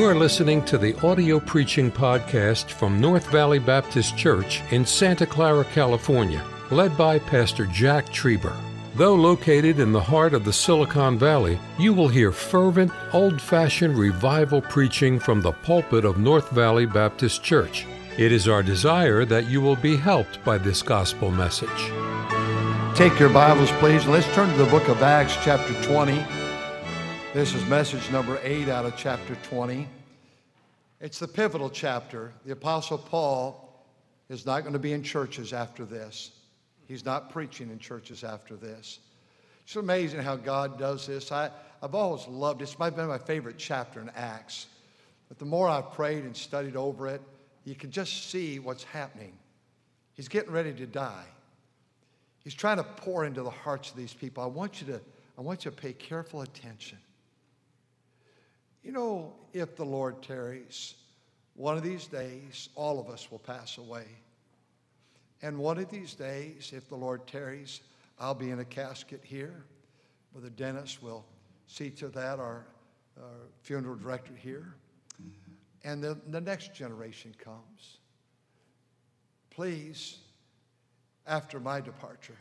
You are listening to the audio preaching podcast from North Valley Baptist Church in Santa Clara, California, led by Pastor Jack Trieber. Though located in the heart of the Silicon Valley, you will hear fervent, old fashioned revival preaching from the pulpit of North Valley Baptist Church. It is our desire that you will be helped by this gospel message. Take your Bibles, please. Let's turn to the book of Acts, chapter 20. This is message number eight out of chapter 20. It's the pivotal chapter. The Apostle Paul is not going to be in churches after this. He's not preaching in churches after this. It's amazing how God does this. I, I've always loved it. It's been my favorite chapter in Acts. But the more I've prayed and studied over it, you can just see what's happening. He's getting ready to die. He's trying to pour into the hearts of these people. I want you to, I want you to pay careful attention. You know, if the Lord tarries, one of these days, all of us will pass away. And one of these days, if the Lord tarries, I'll be in a casket here. Brother Dennis will see to that, our, our funeral director here. Mm-hmm. And the, the next generation comes. Please, after my departure,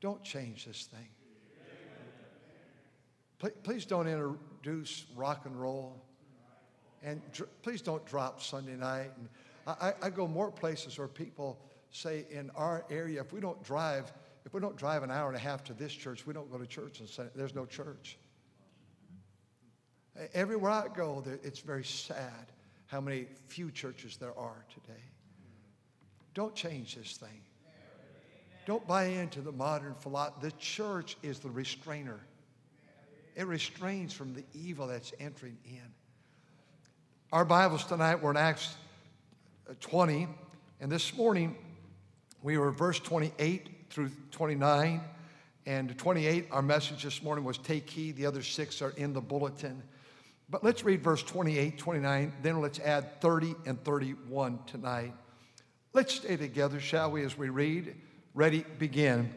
don't change this thing. Please don't introduce rock and roll. And dr- please don't drop Sunday night. And I, I go more places where people say in our area, if we don't drive, if we don't drive an hour and a half to this church, we don't go to church and say, there's no church. Everywhere I go, it's very sad how many few churches there are today. Don't change this thing. Don't buy into the modern philosophy. The church is the restrainer. It restrains from the evil that's entering in. Our Bibles tonight were in Acts uh, 20, and this morning we were verse 28 through 29. And 28, our message this morning was take heed. The other six are in the bulletin. But let's read verse 28, 29, then let's add 30 and 31 tonight. Let's stay together, shall we, as we read? Ready, begin.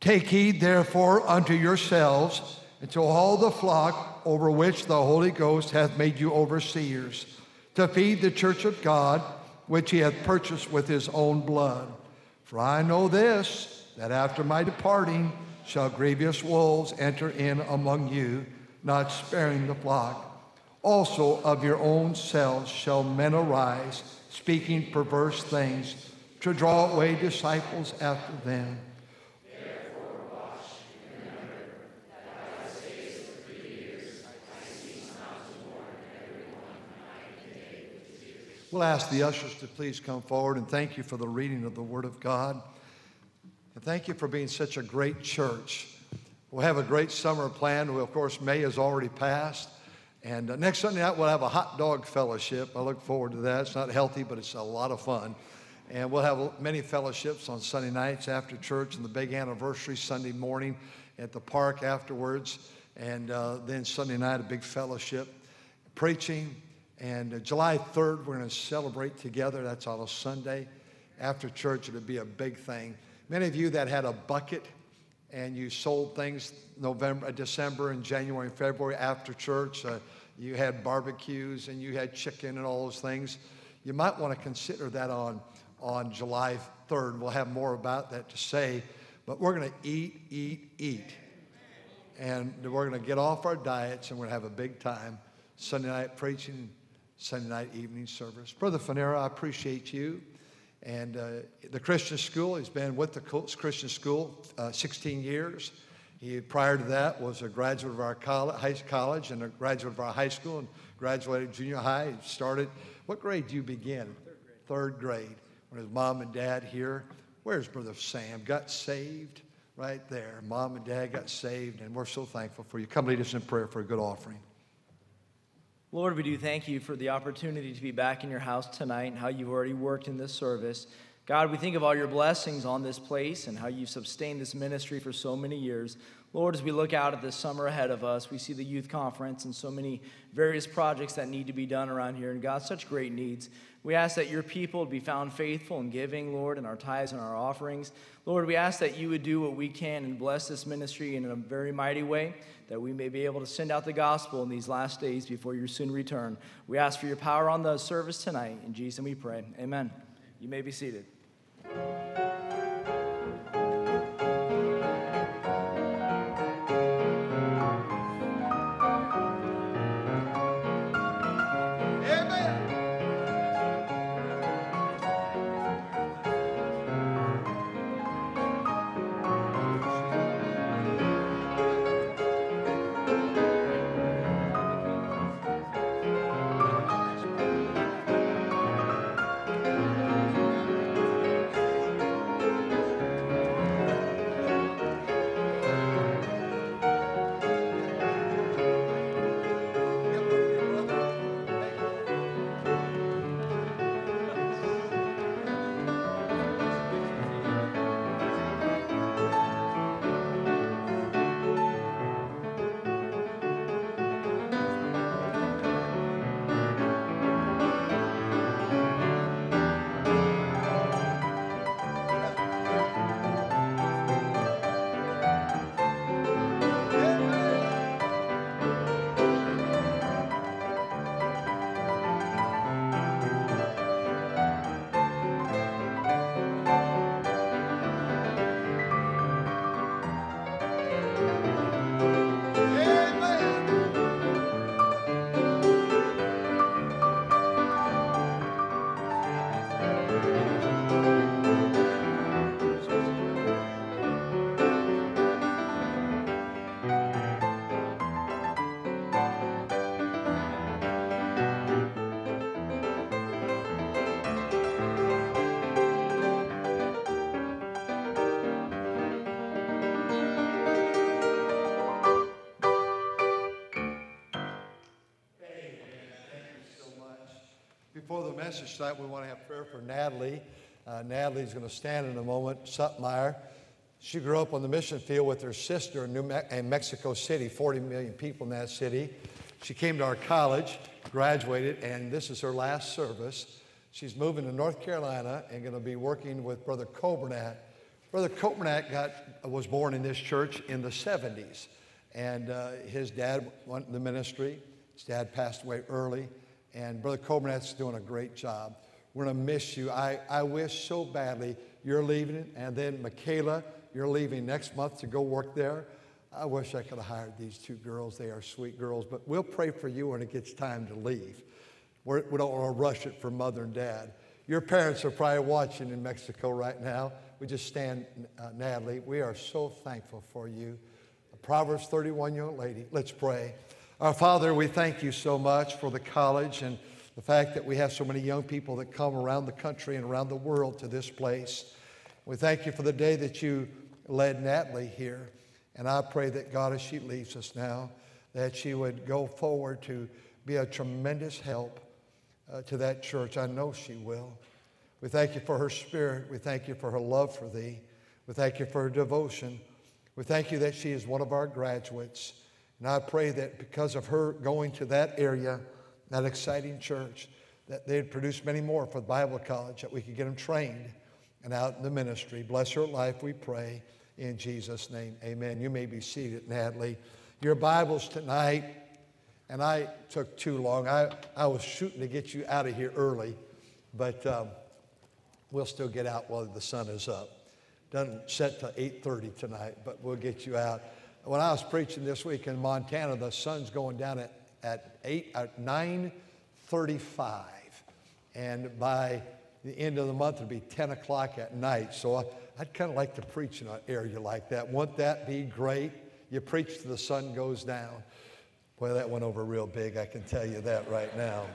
Take heed, therefore, unto yourselves to all the flock over which the Holy Ghost hath made you overseers, to feed the church of God, which he hath purchased with his own blood. For I know this, that after my departing shall grievous wolves enter in among you, not sparing the flock. Also of your own selves shall men arise, speaking perverse things, to draw away disciples after them. We'll ask the ushers to please come forward and thank you for the reading of the Word of God. And thank you for being such a great church. We'll have a great summer planned. Well, of course, May has already passed. And uh, next Sunday night, we'll have a hot dog fellowship. I look forward to that. It's not healthy, but it's a lot of fun. And we'll have many fellowships on Sunday nights after church and the big anniversary Sunday morning at the park afterwards. And uh, then Sunday night, a big fellowship, preaching, and uh, July 3rd, we're going to celebrate together. That's on a Sunday. After church, it'll be a big thing. Many of you that had a bucket and you sold things November, uh, December, and January and February after church, uh, you had barbecues and you had chicken and all those things. You might want to consider that on, on July 3rd. We'll have more about that to say. But we're going to eat, eat, eat. And we're going to get off our diets and we're going to have a big time. Sunday night preaching, Sunday night evening service. Brother Fanera, I appreciate you. And uh, the Christian school, he's been with the Christian school uh, 16 years. He, prior to that, was a graduate of our high college and a graduate of our high school and graduated junior high. He started, what grade do you begin? Third grade. Third grade. When his mom and dad here, where's Brother Sam? Got saved right there. Mom and dad got saved, and we're so thankful for you. Come lead us in prayer for a good offering. Lord, we do thank you for the opportunity to be back in your house tonight and how you've already worked in this service. God, we think of all your blessings on this place and how you've sustained this ministry for so many years. Lord, as we look out at the summer ahead of us, we see the youth conference and so many various projects that need to be done around here, and God, such great needs. We ask that your people be found faithful in giving, Lord, in our tithes and our offerings. Lord, we ask that you would do what we can and bless this ministry in a very mighty way, that we may be able to send out the gospel in these last days before your soon return. We ask for your power on the service tonight. In Jesus' we pray. Amen. You may be seated. Message tonight, we want to have prayer for Natalie. Uh, Natalie's going to stand in a moment. Sutmeyer. She grew up on the mission field with her sister in, New Me- in Mexico City, 40 million people in that city. She came to our college, graduated, and this is her last service. She's moving to North Carolina and going to be working with Brother Coburnat. Brother Coburnat got, was born in this church in the 70s, and uh, his dad went in the ministry. His dad passed away early. And Brother Coburnat's doing a great job. We're going to miss you. I, I wish so badly you're leaving, and then Michaela, you're leaving next month to go work there. I wish I could have hired these two girls. They are sweet girls, but we'll pray for you when it gets time to leave. We're, we do not want to rush it for mother and dad. Your parents are probably watching in Mexico right now. We just stand, uh, Natalie. We are so thankful for you. Proverbs 31 young lady. Let's pray. Our Father, we thank you so much for the college and the fact that we have so many young people that come around the country and around the world to this place. We thank you for the day that you led Natalie here. And I pray that God, as she leaves us now, that she would go forward to be a tremendous help uh, to that church. I know she will. We thank you for her spirit. We thank you for her love for thee. We thank you for her devotion. We thank you that she is one of our graduates. And I pray that because of her going to that area, that exciting church, that they'd produce many more for the Bible college, that we could get them trained and out in the ministry. Bless her life, we pray. In Jesus' name, amen. You may be seated, Natalie. Your Bibles tonight, and I took too long. I, I was shooting to get you out of here early, but um, we'll still get out while the sun is up. Doesn't set to 8.30 tonight, but we'll get you out when I was preaching this week in Montana, the sun's going down at, at, eight, at 9.35. And by the end of the month, it'll be 10 o'clock at night. So I, would kind of like to preach in an area like that. Wouldn't that be great? You preach till the sun goes down. Boy, that went over real big, I can tell you that right now.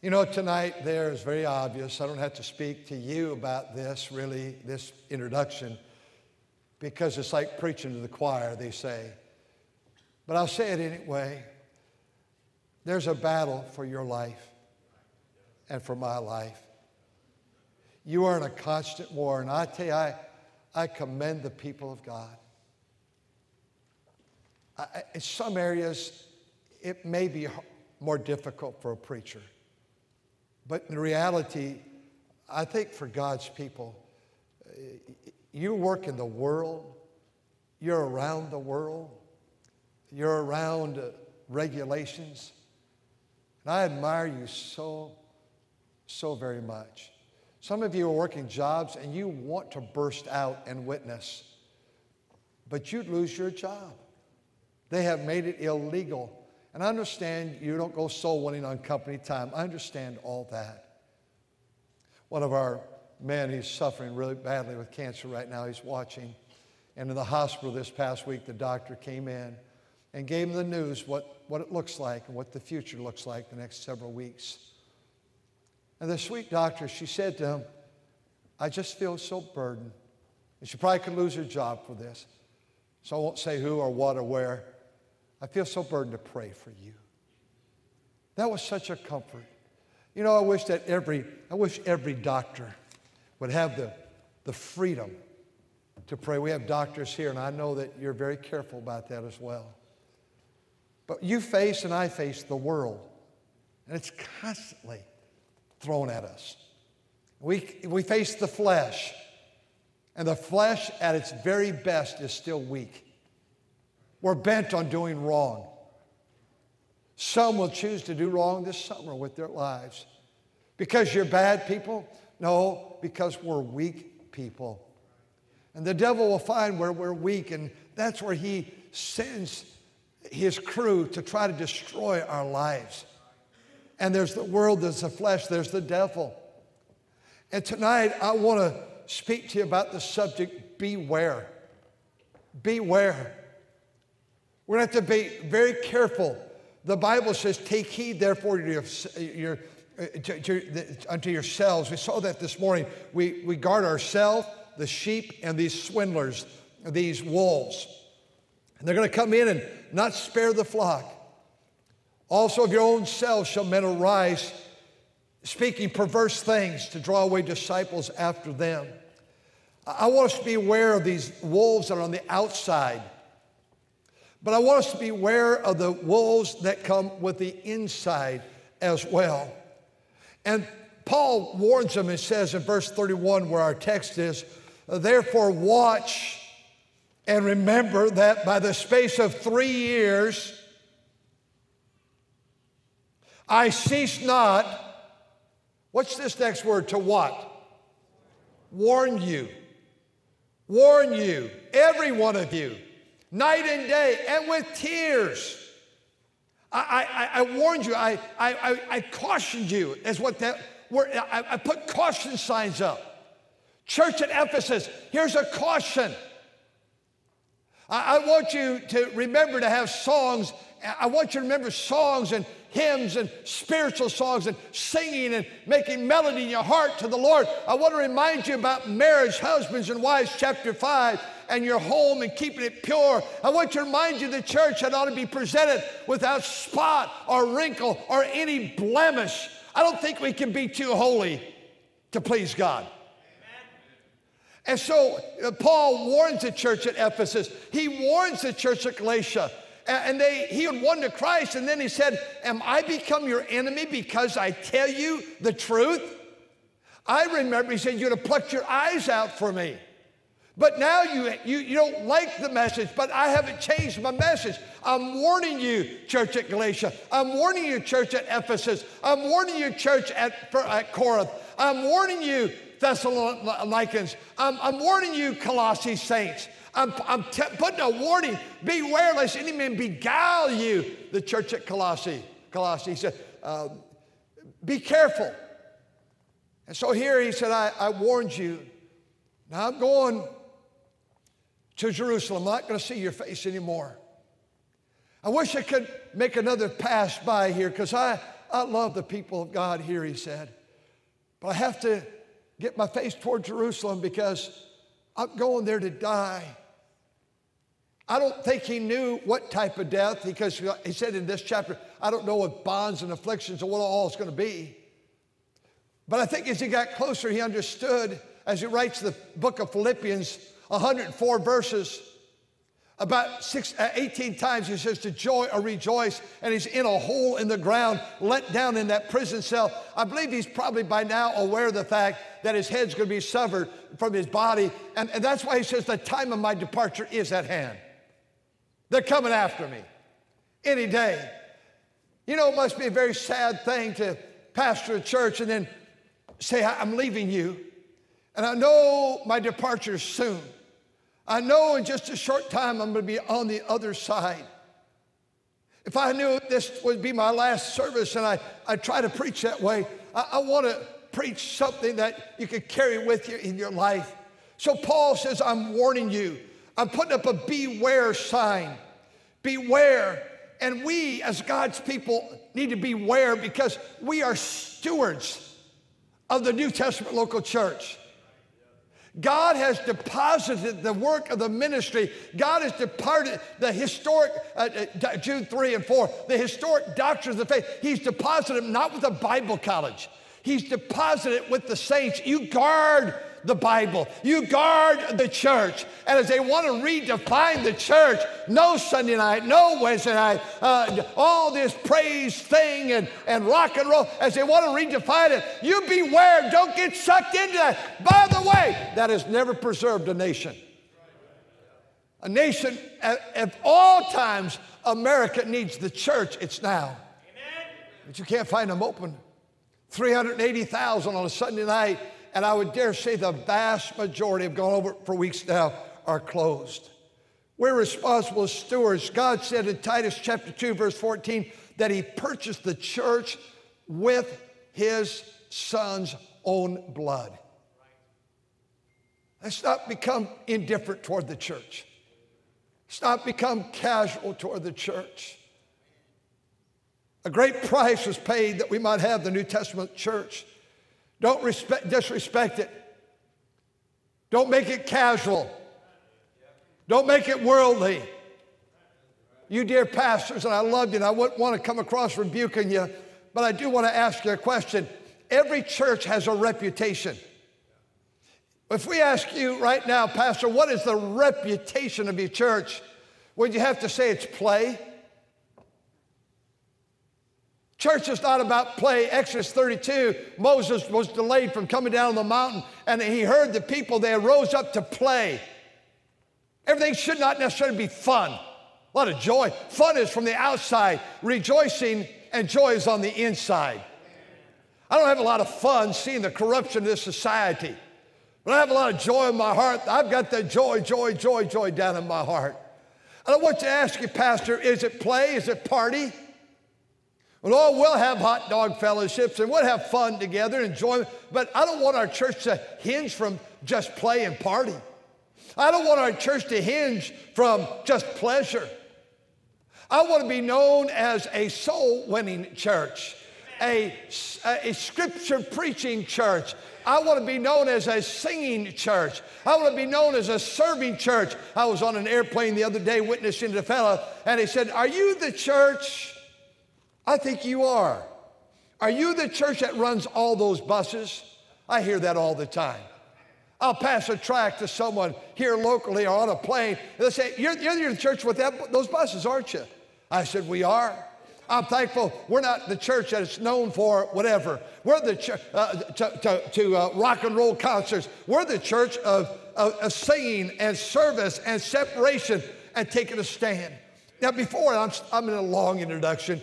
You know, tonight there is very obvious. I don't have to speak to you about this, really, this introduction because it's like preaching to the choir, they say. But I'll say it anyway. There's a battle for your life and for my life. You are in a constant war, and I tell you, I, I commend the people of God. I, in some areas, it may be more difficult for a preacher. But in reality, I think for God's people, you work in the world, you're around the world, you're around uh, regulations. And I admire you so, so very much. Some of you are working jobs and you want to burst out and witness, but you'd lose your job. They have made it illegal. And I understand you don't go soul winning on company time. I understand all that. One of our men, he's suffering really badly with cancer right now. He's watching. And in the hospital this past week, the doctor came in and gave him the news what, what it looks like and what the future looks like the next several weeks. And the sweet doctor, she said to him, I just feel so burdened. And she probably could lose her job for this. So I won't say who or what or where. I feel so burdened to pray for you. That was such a comfort. You know, I wish that every, I wish every doctor would have the, the freedom to pray. We have doctors here, and I know that you're very careful about that as well. But you face and I face the world, and it's constantly thrown at us. We, we face the flesh, and the flesh at its very best is still weak. We're bent on doing wrong. Some will choose to do wrong this summer with their lives. Because you're bad people? No, because we're weak people. And the devil will find where we're weak, and that's where he sends his crew to try to destroy our lives. And there's the world, there's the flesh, there's the devil. And tonight, I want to speak to you about the subject beware. Beware. We're going to have to be very careful. The Bible says, Take heed, therefore, to your, your, Uh, to, to, unto yourselves. We saw that this morning. We, we guard ourselves, the sheep, and these swindlers, these wolves. And they're going to come in and not spare the flock. Also, of your own selves shall men arise, speaking perverse things to draw away disciples after them. I want us to be aware of these wolves that are on the outside, but I want us to be aware of the wolves that come with the inside as well. And Paul warns them and says in verse 31, where our text is, Therefore, watch and remember that by the space of three years, I cease not. What's this next word? To what? Warn you. Warn you, every one of you, night and day, and with tears. I, I, I warned you, I, I, I, cautioned you, is what that word, I, I put caution signs up. Church at Ephesus, here's a caution. I, I want you to remember to have songs. I want you to remember songs and hymns and spiritual songs and singing and making melody in your heart to the Lord. I want to remind you about marriage, husbands and wives, chapter 5, and your home and keeping it pure. I want to remind you the church that ought to be presented without spot or wrinkle or any blemish. I don't think we can be too holy to please God. And so uh, Paul warns the church at Ephesus. He warns the church at Galatia. And they, he had won to Christ, and then he said, Am I become your enemy because I tell you the truth? I remember he said, You'd have plucked your eyes out for me. But now you, you, you don't like the message, but I haven't changed my message. I'm warning you, church at Galatia. I'm warning you, church at Ephesus. I'm warning you, church at, at Corinth. I'm warning you, Thessalonians. I'm, I'm warning you, Colossae saints. I'm, I'm putting a warning. Beware lest any man beguile you. The church at Colossae. Colossae he said, uh, be careful. And so here he said, I, I warned you. Now I'm going to Jerusalem. I'm not going to see your face anymore. I wish I could make another pass by here because I, I love the people of God here, he said. But I have to get my face toward Jerusalem because I'm going there to die. I don't think he knew what type of death because he said in this chapter, I don't know what bonds and afflictions or what all it's going to be. But I think as he got closer, he understood, as he writes the book of Philippians, 104 verses, About six, uh, 18 times he says to joy or rejoice, and he's in a hole in the ground, let down in that prison cell. I believe he's probably by now aware of the fact that his head's going to be severed from his body. And, and that's why he says, The time of my departure is at hand. They're coming after me any day. You know, it must be a very sad thing to pastor a church and then say, I'm leaving you. And I know my departure is soon. I know in just a short time I'm going to be on the other side. If I knew this would be my last service and I, I try to preach that way, I, I want to preach something that you could carry with you in your life. So Paul says, I'm warning you. I'm putting up a beware sign. Beware. And we, as God's people, need to beware because we are stewards of the New Testament local church. God has deposited the work of the ministry. God has departed the historic, uh, uh, Jude 3 and 4, the historic doctrines of faith. He's deposited them not with a Bible college, He's deposited it with the saints. You guard the Bible. You guard the church. And as they want to redefine the church, no Sunday night, no Wednesday night, uh, all this praise thing and, and rock and roll, as they want to redefine it, you beware. Don't get sucked into that. By the way, that has never preserved a nation. A nation, at, all times, America needs the church. It's now. But you can't find them open. 380,000 on a Sunday night, and I would dare say the vast majority have gone over for weeks now, are closed. We're responsible stewards. God said in Titus chapter 2, verse 14, that He purchased the church with His Son's own blood. Let's not become indifferent toward the church. Let's not become casual toward the church. A great price was paid that we might have the New Testament church. Don't respect, disrespect it. Don't make it casual. Don't make it worldly. You, dear pastors, and I love you, and I wouldn't want to come across rebuking you, but I do want to ask you a question. Every church has a reputation. If we ask you right now, Pastor, what is the reputation of your church? Would you have to say it's play? Church is not about play. Exodus 32, Moses was delayed from coming down the mountain, and he heard the people, they rose up to play. Everything should not necessarily be fun. A lot of joy. Fun is from the outside, rejoicing and joy is on the inside. I don't have a lot of fun seeing the corruption of this society, but I have a lot of joy in my heart. I've got that joy, joy, joy, joy down in my heart. And I want to ask you, Pastor, is it play? Is it party? Well, oh, we'll have hot dog fellowships and we'll have fun together, and enjoyment. But I don't want our church to hinge from just play and party. I don't want our church to hinge from just pleasure. I want to be known as a soul winning church, a, a scripture preaching church. I want to be known as a singing church. I want to be known as a serving church. I was on an airplane the other day witnessing to a fellow, and he said, Are you the church? I think you are. Are you the church that runs all those buses? I hear that all the time. I'll pass a track to someone here locally or on a plane. And they'll say, You're, you're the church with that, those buses, aren't you? I said, We are. I'm thankful we're not the church that is known for whatever. We're the church uh, to, to, to uh, rock and roll concerts. We're the church of, of, of singing and service and separation and taking a stand. Now, before I'm, I'm in a long introduction,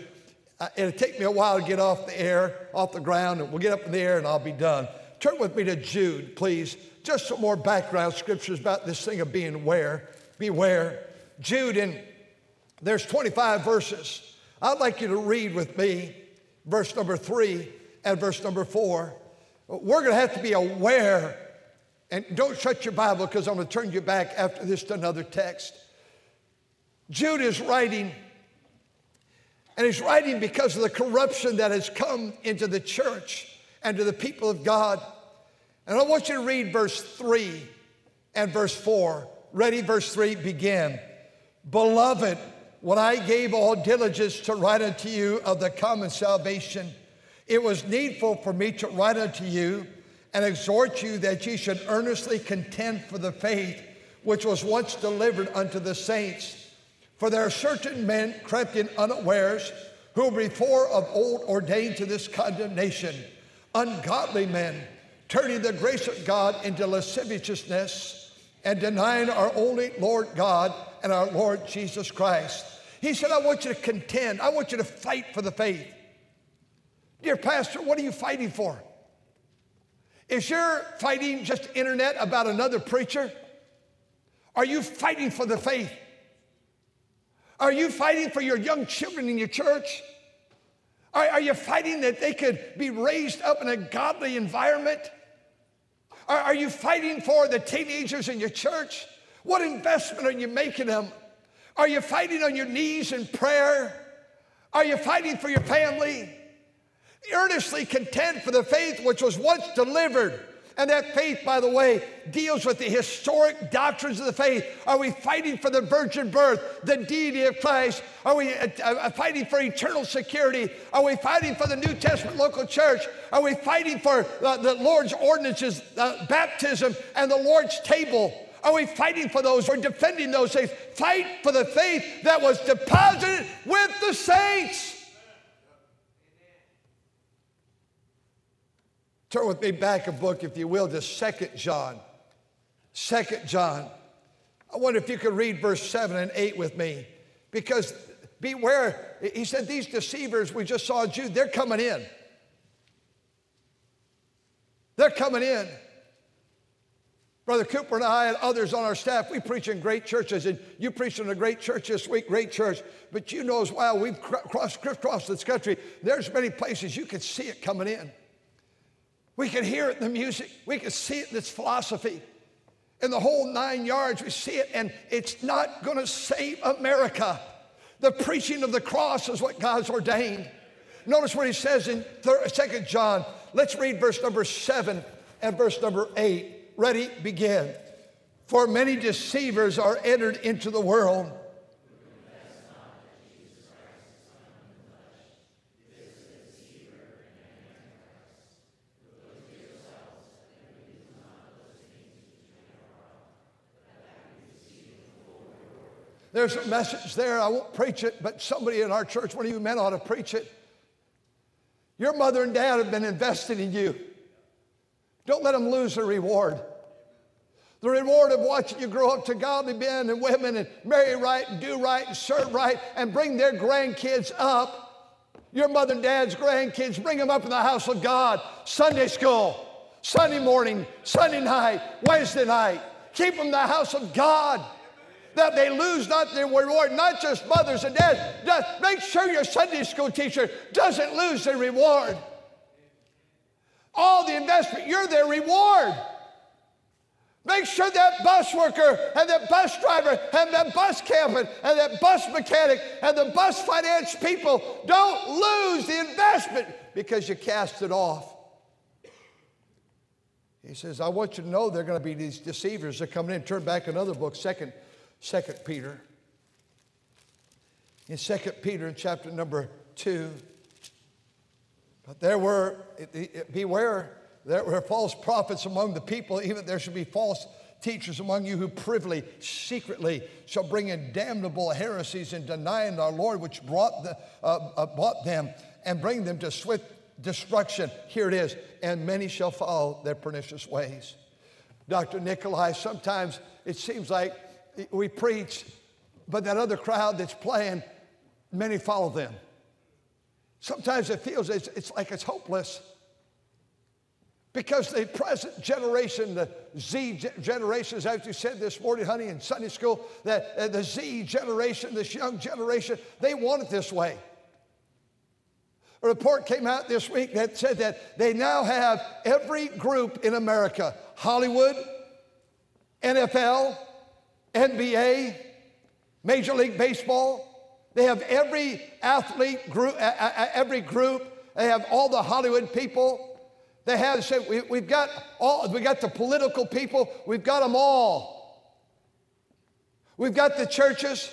uh, it'll take me a while to get off the air, off the ground, and we'll get up in the air and I'll be done. Turn with me to Jude, please. Just some more background scriptures about this thing of being aware. Beware. Jude, and there's 25 verses. I'd like you to read with me verse number three and verse number four. We're going to have to be aware, and don't shut your Bible because I'm going to turn you back after this to another text. Jude is writing and he's writing because of the corruption that has come into the church and to the people of God. And I want you to read verse 3 and verse 4. Ready? Verse 3 begin. Beloved, when I gave all diligence to write unto you of the common salvation, it was needful for me to write unto you and exhort you that ye should earnestly contend for the faith which was once delivered unto the saints. For there are certain men crept in unawares, who before of old ordained to this condemnation, ungodly men, turning the grace of God into lasciviousness and denying our only Lord God and our Lord Jesus Christ. He said, I want you to contend. I want you to fight for the faith. Dear pastor, what are you fighting for? Is your fighting just internet about another preacher? Are you fighting for the faith? Are you fighting for your young children in your church? Are, are you fighting that they could be raised up in a godly environment? Are, are you fighting for the teenagers in your church? What investment are you making them? Are you fighting on your knees in prayer? Are you fighting for your family? Earnestly contend for the faith which was once delivered. And that faith, by the way, deals with the historic doctrines of the faith. Are we fighting for the virgin birth, the deity of Christ? Are we uh, uh, fighting for eternal security? Are we fighting for the New Testament local church? Are we fighting for uh, the Lord's ordinances, uh, baptism, and the Lord's table? Are we fighting for those or defending those things? Fight for the faith that was deposited with the saints. Turn with me back a book, if you will, to Second John. Second John. I wonder if you could read verse 7 and 8 with me. Because beware, he said, these deceivers we just saw Jude, they're coming in. They're coming in. Brother Cooper and I and others on our staff, we preach in great churches, and you preach in a great church this week, great church. But you know as well, we've crossed, crisscrossed this country. There's many places you can see it coming in. We can hear it in the music. We can see it in its philosophy. In the whole nine yards, we see it, and it's not going to save America. The preaching of the cross is what God's ordained. Notice what he says in 2 John. Let's read verse number 7 and verse number 8. Ready, begin. For many deceivers are entered into the world There's a message there. I won't preach it, but somebody in our church, one of you men ought to preach it. Your mother and dad have been invested in you. Don't let them lose the reward. The reward of watching you grow up to godly men and women and marry right and do right and serve right and bring their grandkids up. Your mother and dad's grandkids, bring them up in the house of God. Sunday school, Sunday morning, Sunday night, Wednesday night. Keep them in the house of God that they lose not their reward, not just mothers and dads. Make sure your Sunday school teacher doesn't lose their reward. All the investment, you're their reward. Make sure that bus worker and that bus driver and that bus captain and that bus mechanic and the bus finance people don't lose the investment because you cast it off. He says, I want you to know they're going to be these deceivers that are coming in. Turn back another book, second Second Peter. In Second Peter, in chapter number 2, but there were, beware, there were false prophets among the people, even there should be false teachers among you who privily, secretly shall bring in damnable heresies and denying our Lord, which brought, the, uh, uh, bought them and bring them to swift destruction. Here it is, and many shall follow their pernicious ways. Dr. Nikolai, sometimes it seems like we preach, but that other crowd that's playing, many follow them. Sometimes it feels it's, it's like it's hopeless. Because the present generation, the Z generations, as you said this morning, honey, in Sunday school, that uh, the Z generation, this young generation, they want it this way. A report came out this week that said that they now have every group in America Hollywood, NFL, NBA, Major League Baseball. They have every athlete group, every group. They have all the Hollywood people. They have said we, we've got all. We got the political people. We've got them all. We've got the churches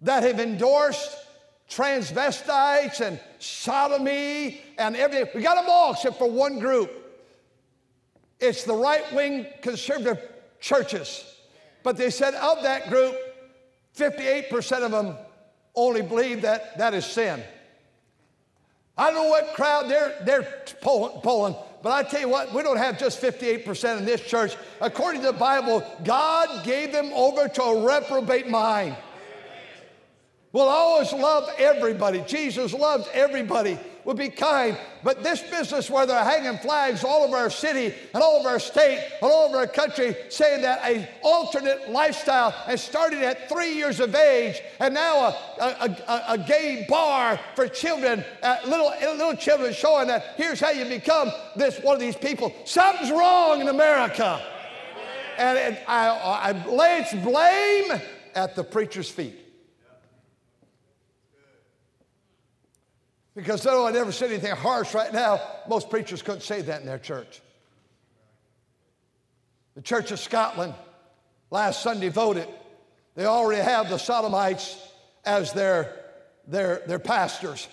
that have endorsed transvestites and sodomy and everything. We got them all except for one group. it's the right wing conservative churches. But they said of that group, 58% of them only believe that that is sin. I don't know what crowd they're, they're polling, but I tell you what, we don't have just 58% in this church. According to the Bible, God gave them over to a reprobate mind. We'll always love everybody. Jesus loved everybody will be kind. But this business where they're hanging flags all over our city and all over our state and all over our country saying that a alternate lifestyle has started at three years of age and now a, a, a, a gay bar for children, uh, little, little children showing that here's how you become this one of these people. Something's wrong in America. And it, I, I lay its blame at the preacher's feet. Because though I never said anything harsh right now, most preachers couldn't say that in their church. The Church of Scotland last Sunday voted. They already have the Sodomites as their, their, their pastors.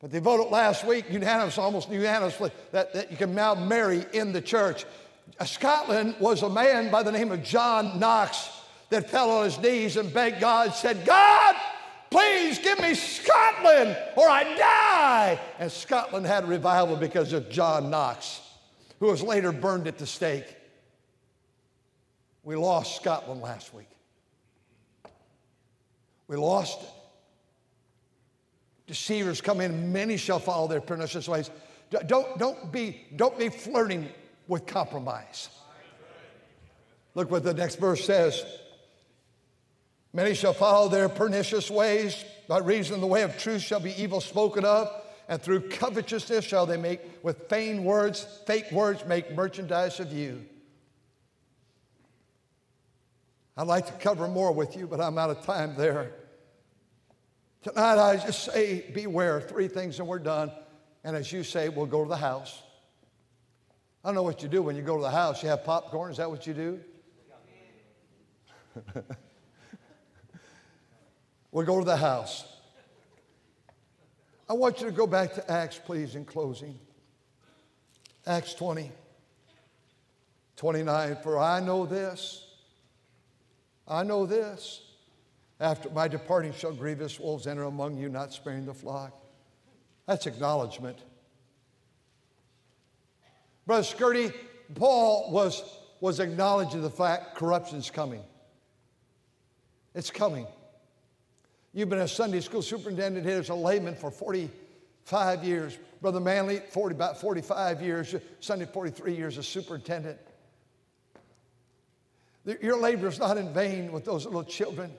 But they voted last week unanimously, almost unanimously, that, that you can now marry in the church. Uh, Scotland was a man by the name of John Knox that fell on his knees and begged God, said, God, Please give me Scotland or I die. And Scotland had revival because of John Knox, who was later burned at the stake. We lost Scotland last week. We lost it. Deceivers come in, many shall follow their pernicious ways. Don't, don't, be, don't be flirting with compromise. Look what the next verse says. Many shall follow their pernicious ways. By reason the way of truth shall be evil spoken of. And through covetousness shall they make, with feigned words, fake words, make merchandise of you. I'd like to cover more with you, but I'm out of time there. Tonight, I just say, beware. Three things, and we're done. And as you say, we'll go to the house. I don't know what you do when you go to the house. You have popcorn. Is that what you do? We'll go to the house. I want you to go back to Acts, please, in closing. Acts 20, 29. For I know this, I know this. After my departing shall grievous wolves enter among you, not sparing the flock. That's acknowledgement. Brother Skirty, Paul was, was acknowledging the fact corruption's coming. It's coming. You've been a Sunday school superintendent here as a layman for 45 years. Brother Manley, 40, about 45 years. Sunday, 43 years as superintendent. Your labor is not in vain with those little children.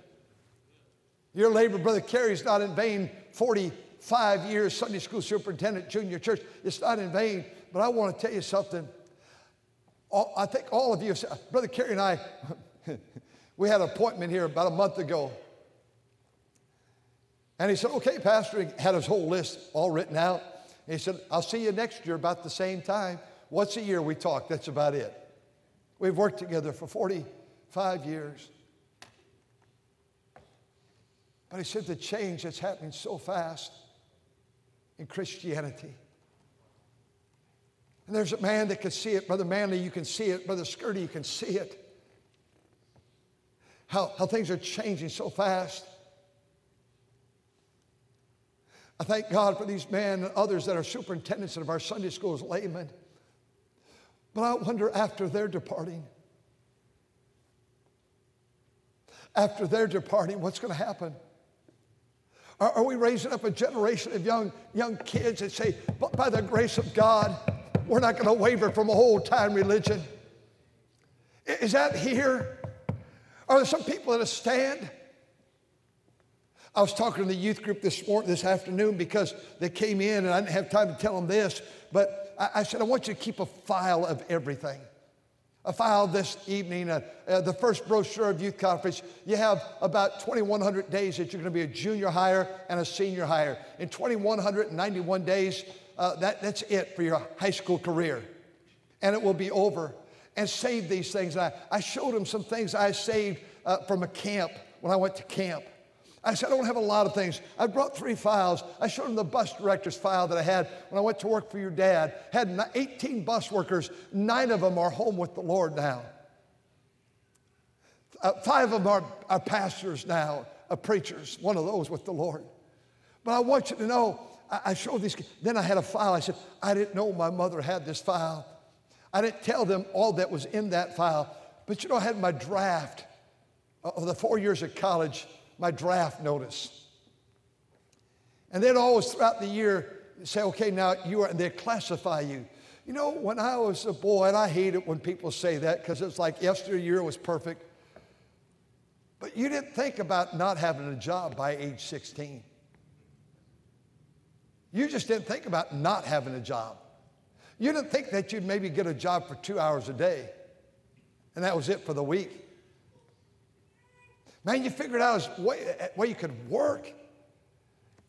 Your labor, Brother Carey, is not in vain. 45 years Sunday school superintendent, junior church. It's not in vain. But I want to tell you something. I think all of you, Brother Carey and I, we had an appointment here about a month ago. And he said, Okay, Pastor. He had his whole list all written out. And he said, I'll see you next year about the same time. Once a year we talk. That's about it. We've worked together for 45 years. But he said the change that's happening so fast in Christianity. And there's a man that can see it. Brother Manley, you can see it. Brother Skirty, you can see it. How, how things are changing so fast. I thank God for these men and others that are superintendents of our Sunday schools, laymen. But I wonder after their departing, after their departing, what's going to happen? Are, are, we raising up a generation of young, young kids that say, by the grace of God, we're not going to waver from whole time religion? Is that here? Are there some people that stand? I was talking to the youth group this morning, this afternoon, because they came in and I didn't have time to tell them this. But I, I said, I want you to keep a file of everything. A file this evening, uh, uh, the first brochure of youth conference. You have about 2,100 days that you're going to be a junior hire and a senior hire. In 2,191 days, uh, that, that's it for your high school career. And it will be over. And save these things. And I, I showed them some things I saved uh, from a camp when I went to camp. I said, I don't have a lot of things. I brought three files. I showed him the bus director's file that I had when I went to work for your dad. Had 18 bus workers. Nine of them are home with the Lord now. Uh, five of them are, are pastors now, uh, preachers, one of those with the Lord. But I want you to know, I, I showed these, then I had a file. I said, I didn't know my mother had this file. I didn't tell them all that was in that file. But you know, I had my draft of the four years of college my draft notice. And then always throughout the year say, okay, now you are, and they'd classify you. You know, when I was a boy, and I hate it when people say that because it's like yesteryear was perfect. But you didn't think about not having a job by age 16. You just didn't think about not having a job. You didn't think that you'd maybe get a job for two hours a day, and that was it for the week. Man, you figured out a way, a way you could work.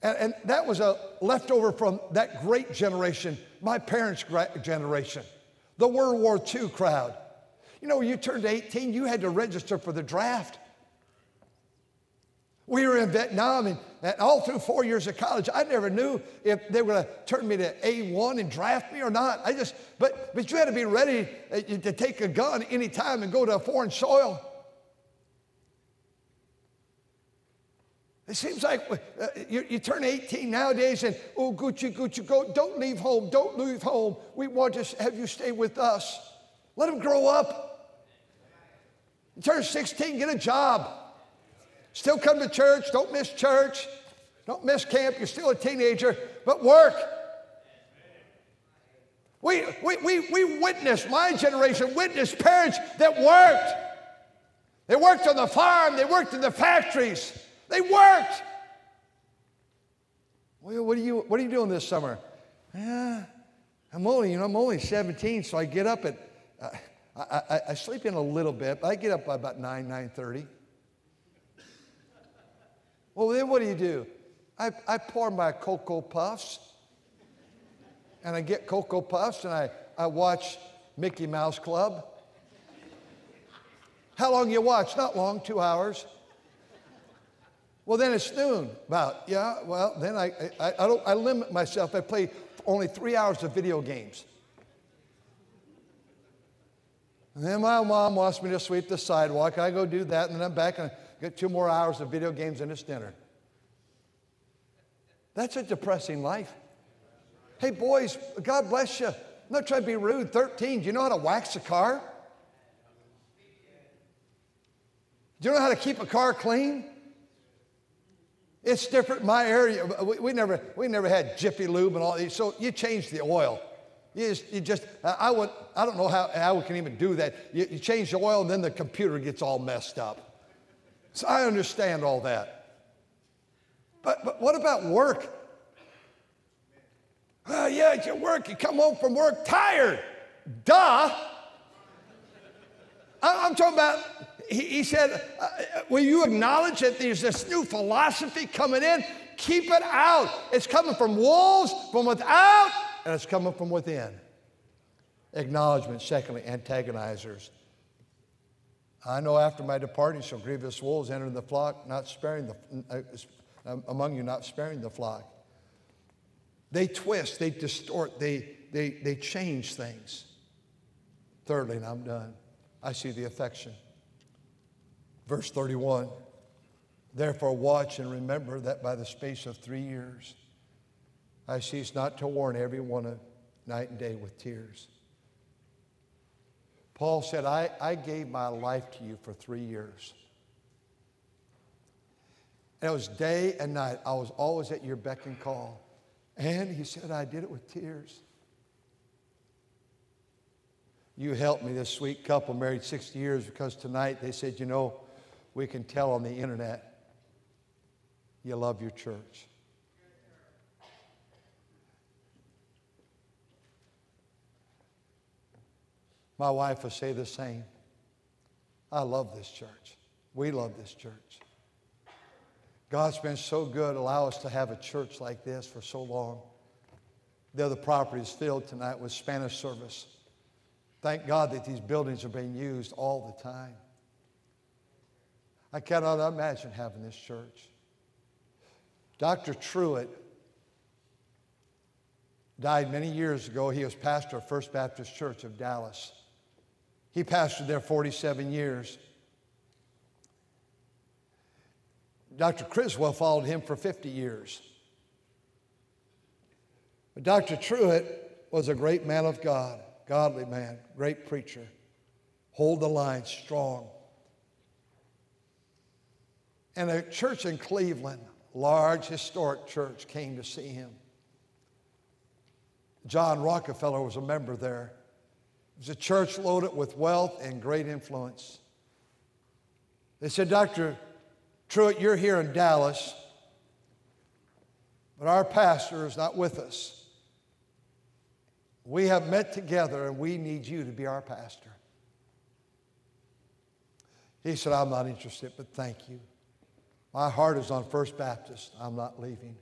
And, and that was a leftover from that great generation, my parents' generation, the World War II crowd. You know, when you turned 18, you had to register for the draft. We were in Vietnam, and, and all through four years of college, I never knew if they were going to turn me to A1 and draft me or not. I just, but, but you had to be ready uh, to take a gun anytime and go to a foreign soil. It seems like uh, you, you, turn 18 nowadays and, oh, Gucci, Gucci, go, don't leave home, don't leave home. We want to have you stay with us. Let them grow up. You turn 16, get a job. Still come to church, don't miss church, don't miss camp, you're still a teenager, but work. We, we, we, we witnessed, my generation witnessed parents that worked. They worked on the farm, they worked in the factories. They worked. Well, what are you, what are you doing this summer? Yeah, I'm only, you know, I'm only 17, so I get up at, uh, I, I, I, sleep in a little bit, but I get up by about 9, 9.30. Well, then what do you do? I, I pour my Cocoa Puffs, and I get Cocoa Puffs, and I, I watch Mickey Mouse Club. How long you watch? Not long, two hours. Well, then it's noon. About yeah. Well, then I I, I don't I limit myself. I play only three hours of video games. And then my mom wants me to sweep the sidewalk. I go do that, and then I'm back and I get two more hours of video games and it's dinner. That's a depressing life. Hey, boys, God bless you. I'm not trying to be rude. 13, do you know how to wax a car? Do you know how to keep a car clean? It's different my area. We, we, never, we never had Jiffy Lube and all these. So you change the oil. You just, you just I, would, I don't know how, how we can even do that. You, you change the oil and then the computer gets all messed up. So I understand all that. But, but what about work? Uh, yeah, it's your work. You come home from work tired. Duh. I'm talking about he, he said, uh, Will you acknowledge that there's this new philosophy coming in? Keep it out. It's coming from wolves, from without, and it's coming from within. Acknowledgement, secondly, antagonizers. I know after my departing shall grievous wolves enter the flock, not sparing the, uh, among you, not sparing the flock. They twist, they distort, they, they, they change things. Thirdly, and I'm done, I see the affection. Verse 31 Therefore, watch and remember that by the space of three years I cease not to warn every one night and day with tears. Paul said, I, I gave my life to you for three years. And it was day and night. I was always at your beck and call. And he said, I did it with tears. You helped me, this sweet couple married 60 years, because tonight they said, you know, we can tell on the internet you love your church. My wife will say the same. I love this church. We love this church. God's been so good, allow us to have a church like this for so long. The other property is filled tonight with Spanish service. Thank God that these buildings are being used all the time. I cannot imagine having this church. Dr. Truett died many years ago. He was pastor of First Baptist Church of Dallas. He pastored there 47 years. Dr. Criswell followed him for 50 years. But Dr. Truett was a great man of God, godly man, great preacher. Hold the line strong. And a church in Cleveland, large historic church, came to see him. John Rockefeller was a member there. It was a church loaded with wealth and great influence. They said, Dr. Truett, you're here in Dallas, but our pastor is not with us. We have met together and we need you to be our pastor. He said, I'm not interested, but thank you. My heart is on First Baptist. I'm not leaving.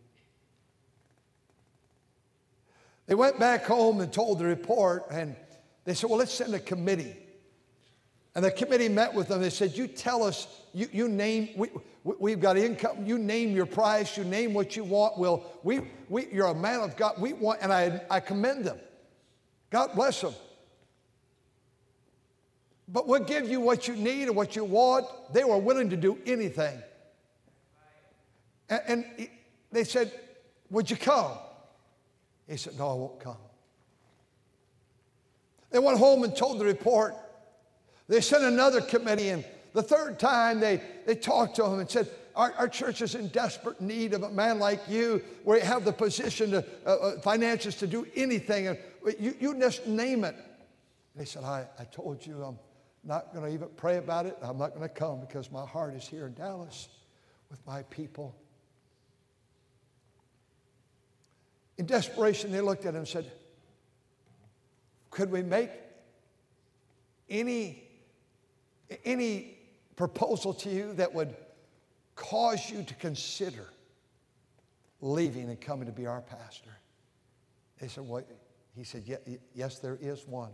They went back home and told the report, and they said, Well, let's send a committee. And the committee met with them. They said, You tell us, you, you name, we, we've got income, you name your price, you name what you want. Well, we, we, you're a man of God. We want, and I, I commend them. God bless them. But we'll give you what you need and what you want. They were willing to do anything. And, and they said, Would you come? He said, No, I won't come. They went home and told the report. They sent another committee, and the third time they, they talked to him and said, our, our church is in desperate need of a man like you, where you have the position to uh, uh, finances to do anything, and you, you just name it. And he said, I, I told you I'm not going to even pray about it. I'm not going to come because my heart is here in Dallas with my people. In desperation, they looked at him and said, Could we make any, any proposal to you that would cause you to consider leaving and coming to be our pastor? They said, What? He said, Yes, there is one.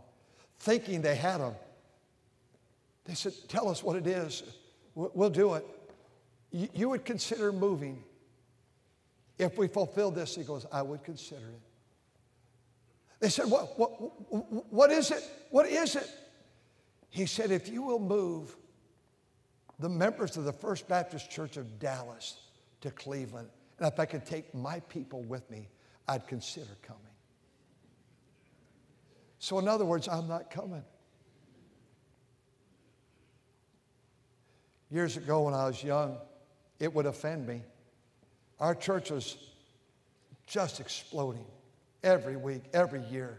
Thinking they had him, they said, Tell us what it is. We'll do it. You would consider moving if we fulfill this, he goes, I would consider it. They said, what, what, what is it? What is it? He said, If you will move the members of the First Baptist Church of Dallas to Cleveland, and if I could take my people with me, I'd consider coming. So, in other words, I'm not coming. Years ago, when I was young, it would offend me our church was just exploding every week, every year.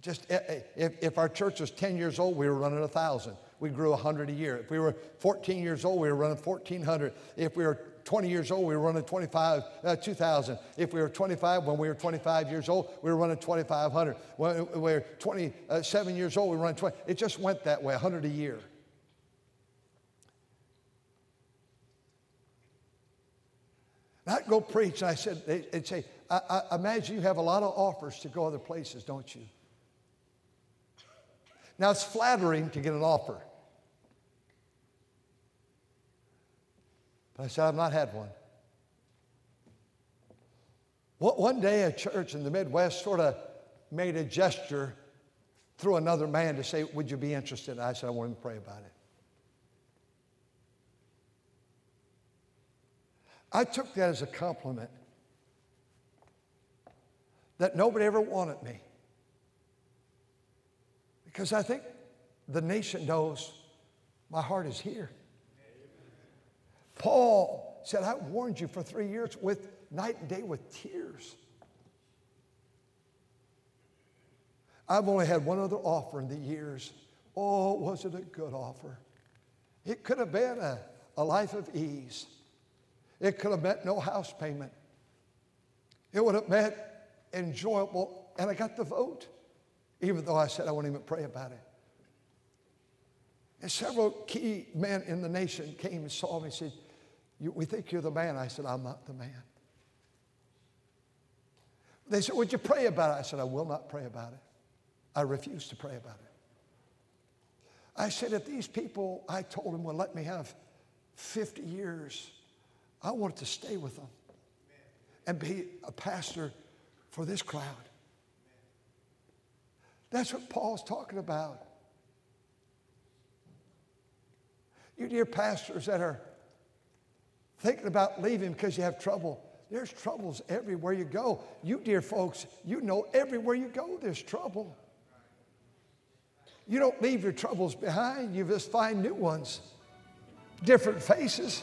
Just eh, eh, if, if our church was 10 years old, we were running 1,000. We grew 100 a year. If we were 14 years old, we were running 1,400. If we were 20 years old, we were running 25, uh, 2,000. If we were 25, when we were 25 years old, we were running 2,500. When we were 27 years old, we were running 20. It just went that way, 100 a year. I'd go preach, and I said, they'd say, I, I imagine you have a lot of offers to go other places, don't you? Now, it's flattering to get an offer. But I said, I've not had one. One day, a church in the Midwest sort of made a gesture through another man to say, Would you be interested? I said, I want to pray about it. I took that as a compliment that nobody ever wanted me. Because I think the nation knows my heart is here. Paul said, I warned you for three years with night and day with tears. I've only had one other offer in the years. Oh, was it a good offer? It could have been a, a life of ease. It could have meant no house payment. It would have meant enjoyable, and I got the vote, even though I said I wouldn't even pray about it. And several key men in the nation came and saw me and said, We think you're the man. I said, I'm not the man. They said, Would you pray about it? I said, I will not pray about it. I refuse to pray about it. I said, If these people, I told them, will let me have 50 years I wanted to stay with them and be a pastor for this crowd. That's what Paul's talking about. You dear pastors that are thinking about leaving because you have trouble, there's troubles everywhere you go. You dear folks, you know everywhere you go there's trouble. You don't leave your troubles behind, you just find new ones, different faces.